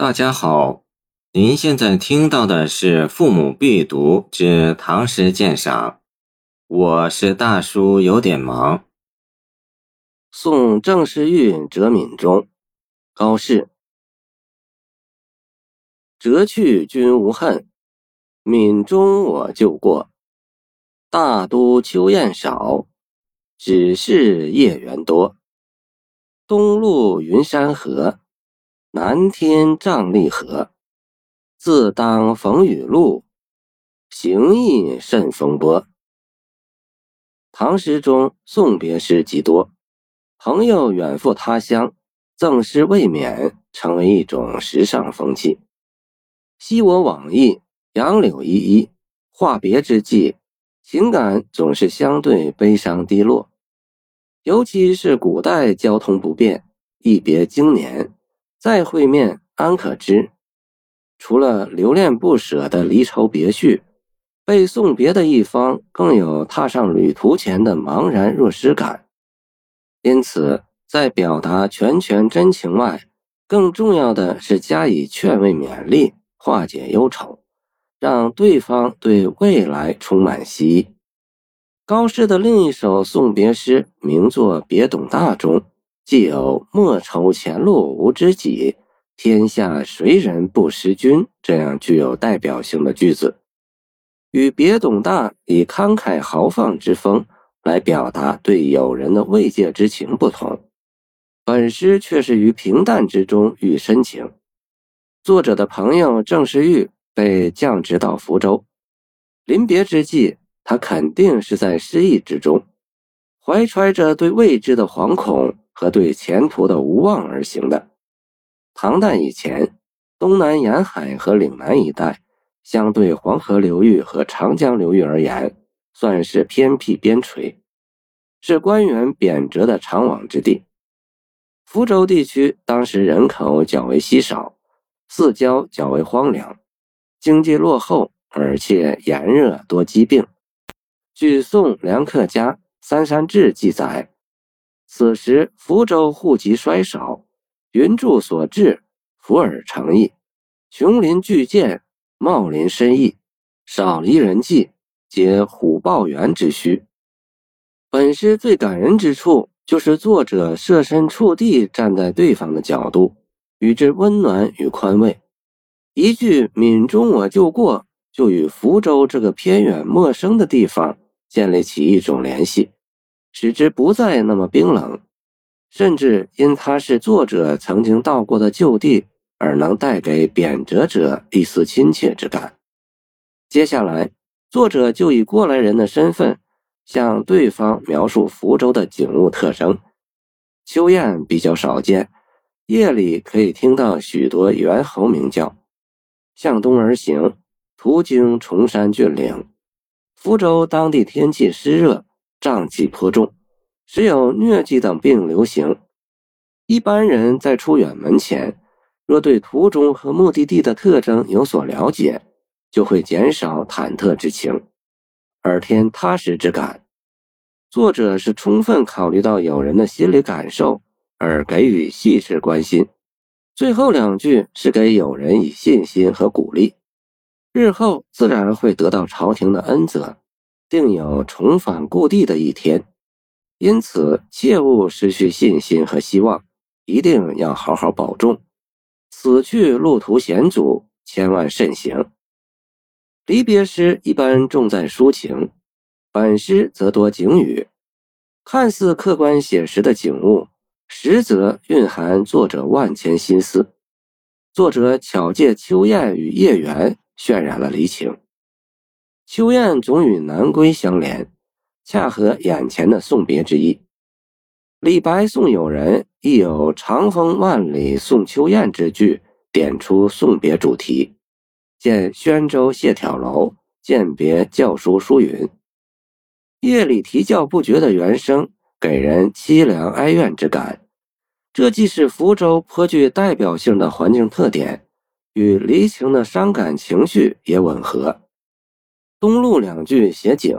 大家好，您现在听到的是《父母必读之唐诗鉴赏》，我是大叔，有点忙。送郑世玉折闽中，高适。折去君无恨，闽中我就过。大都秋雁少，只是夜园多。东路云山河。南天瘴疠河，自当风雨路，行亦甚风波。唐诗中送别诗极多，朋友远赴他乡，赠诗未免成为一种时尚风气。昔我往矣，杨柳依依，话别之际，情感总是相对悲伤低落，尤其是古代交通不便，一别经年。再会面，安可知？除了留恋不舍的离愁别绪，被送别的一方更有踏上旅途前的茫然若失感。因此，在表达拳拳真情外，更重要的是加以劝慰勉励，化解忧愁，让对方对未来充满希冀。高适的另一首送别诗名作《别董大》中。既有“莫愁前路无知己，天下谁人不识君”这样具有代表性的句子，与别董大以慷慨豪放之风来表达对友人的慰藉之情不同，本诗却是于平淡之中寓深情。作者的朋友郑世玉被降职到福州，临别之际，他肯定是在失意之中，怀揣着对未知的惶恐。和对前途的无望而行的。唐代以前，东南沿海和岭南一带，相对黄河流域和长江流域而言，算是偏僻边陲，是官员贬谪的常往之地。福州地区当时人口较为稀少，四郊较为荒凉，经济落后，而且炎热多疾病。据宋梁客家《三山志》记载。此时福州户籍衰少，云柱所至，福尔成邑，琼林巨舰，茂林深邑，少离人迹，皆虎豹园之需。本诗最感人之处，就是作者设身处地站在对方的角度，与之温暖与宽慰。一句“闽中我就过”，就与福州这个偏远陌生的地方建立起一种联系。使之不再那么冰冷，甚至因它是作者曾经到过的旧地，而能带给贬谪者一丝亲切之感。接下来，作者就以过来人的身份，向对方描述福州的景物特征：秋雁比较少见，夜里可以听到许多猿猴鸣叫。向东而行，途经崇山峻岭。福州当地天气湿热。瘴气颇重，时有疟疾等病流行。一般人在出远门前，若对途中和目的地的特征有所了解，就会减少忐忑之情，而添踏实之感。作者是充分考虑到友人的心理感受，而给予细致关心。最后两句是给友人以信心和鼓励，日后自然会得到朝廷的恩泽。定有重返故地的一天，因此切勿失去信心和希望，一定要好好保重。此去路途险阻，千万慎行。离别诗一般重在抒情，本诗则多景语，看似客观写实的景物，实则蕴含作者万千心思。作者巧借秋雁与夜缘，渲染了离情。秋雁总与南归相连，恰合眼前的送别之意。李白送友人亦有“长风万里送秋雁”之句，点出送别主题。见《宣州谢眺楼饯别校书书云：“夜里啼叫不绝的猿声，给人凄凉哀怨之感。”这既是福州颇具代表性的环境特点，与离情的伤感情绪也吻合。东路两句写景，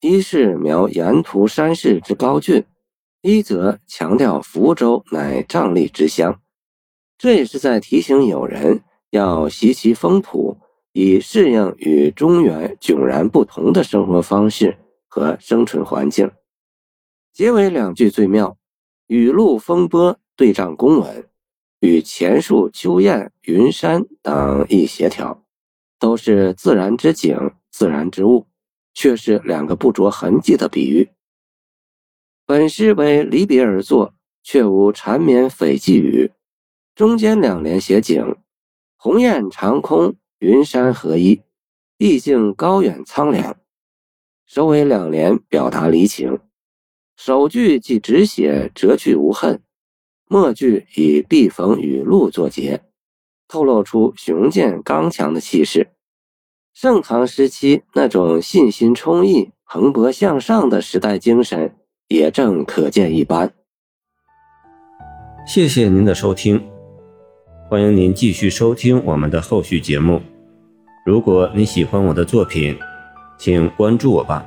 一是描沿途山势之高峻，一则强调福州乃瘴疠之乡。这也是在提醒友人要习其风土，以适应与中原迥然不同的生活方式和生存环境。结尾两句最妙，雨露风波对仗公文，与前述秋雁、云山等一协调，都是自然之景、自然之物，却是两个不着痕迹的比喻。本诗为离别而作，却无缠绵悱恻语。中间两联写景，鸿雁长空，云山合一，意境高远苍凉。首尾两联表达离情，首句即只写折去无恨，末句以必逢雨露作结，透露出雄健刚强的气势。盛唐时期那种信心充溢、蓬勃向上的时代精神，也正可见一斑。谢谢您的收听。欢迎您继续收听我们的后续节目。如果你喜欢我的作品，请关注我吧。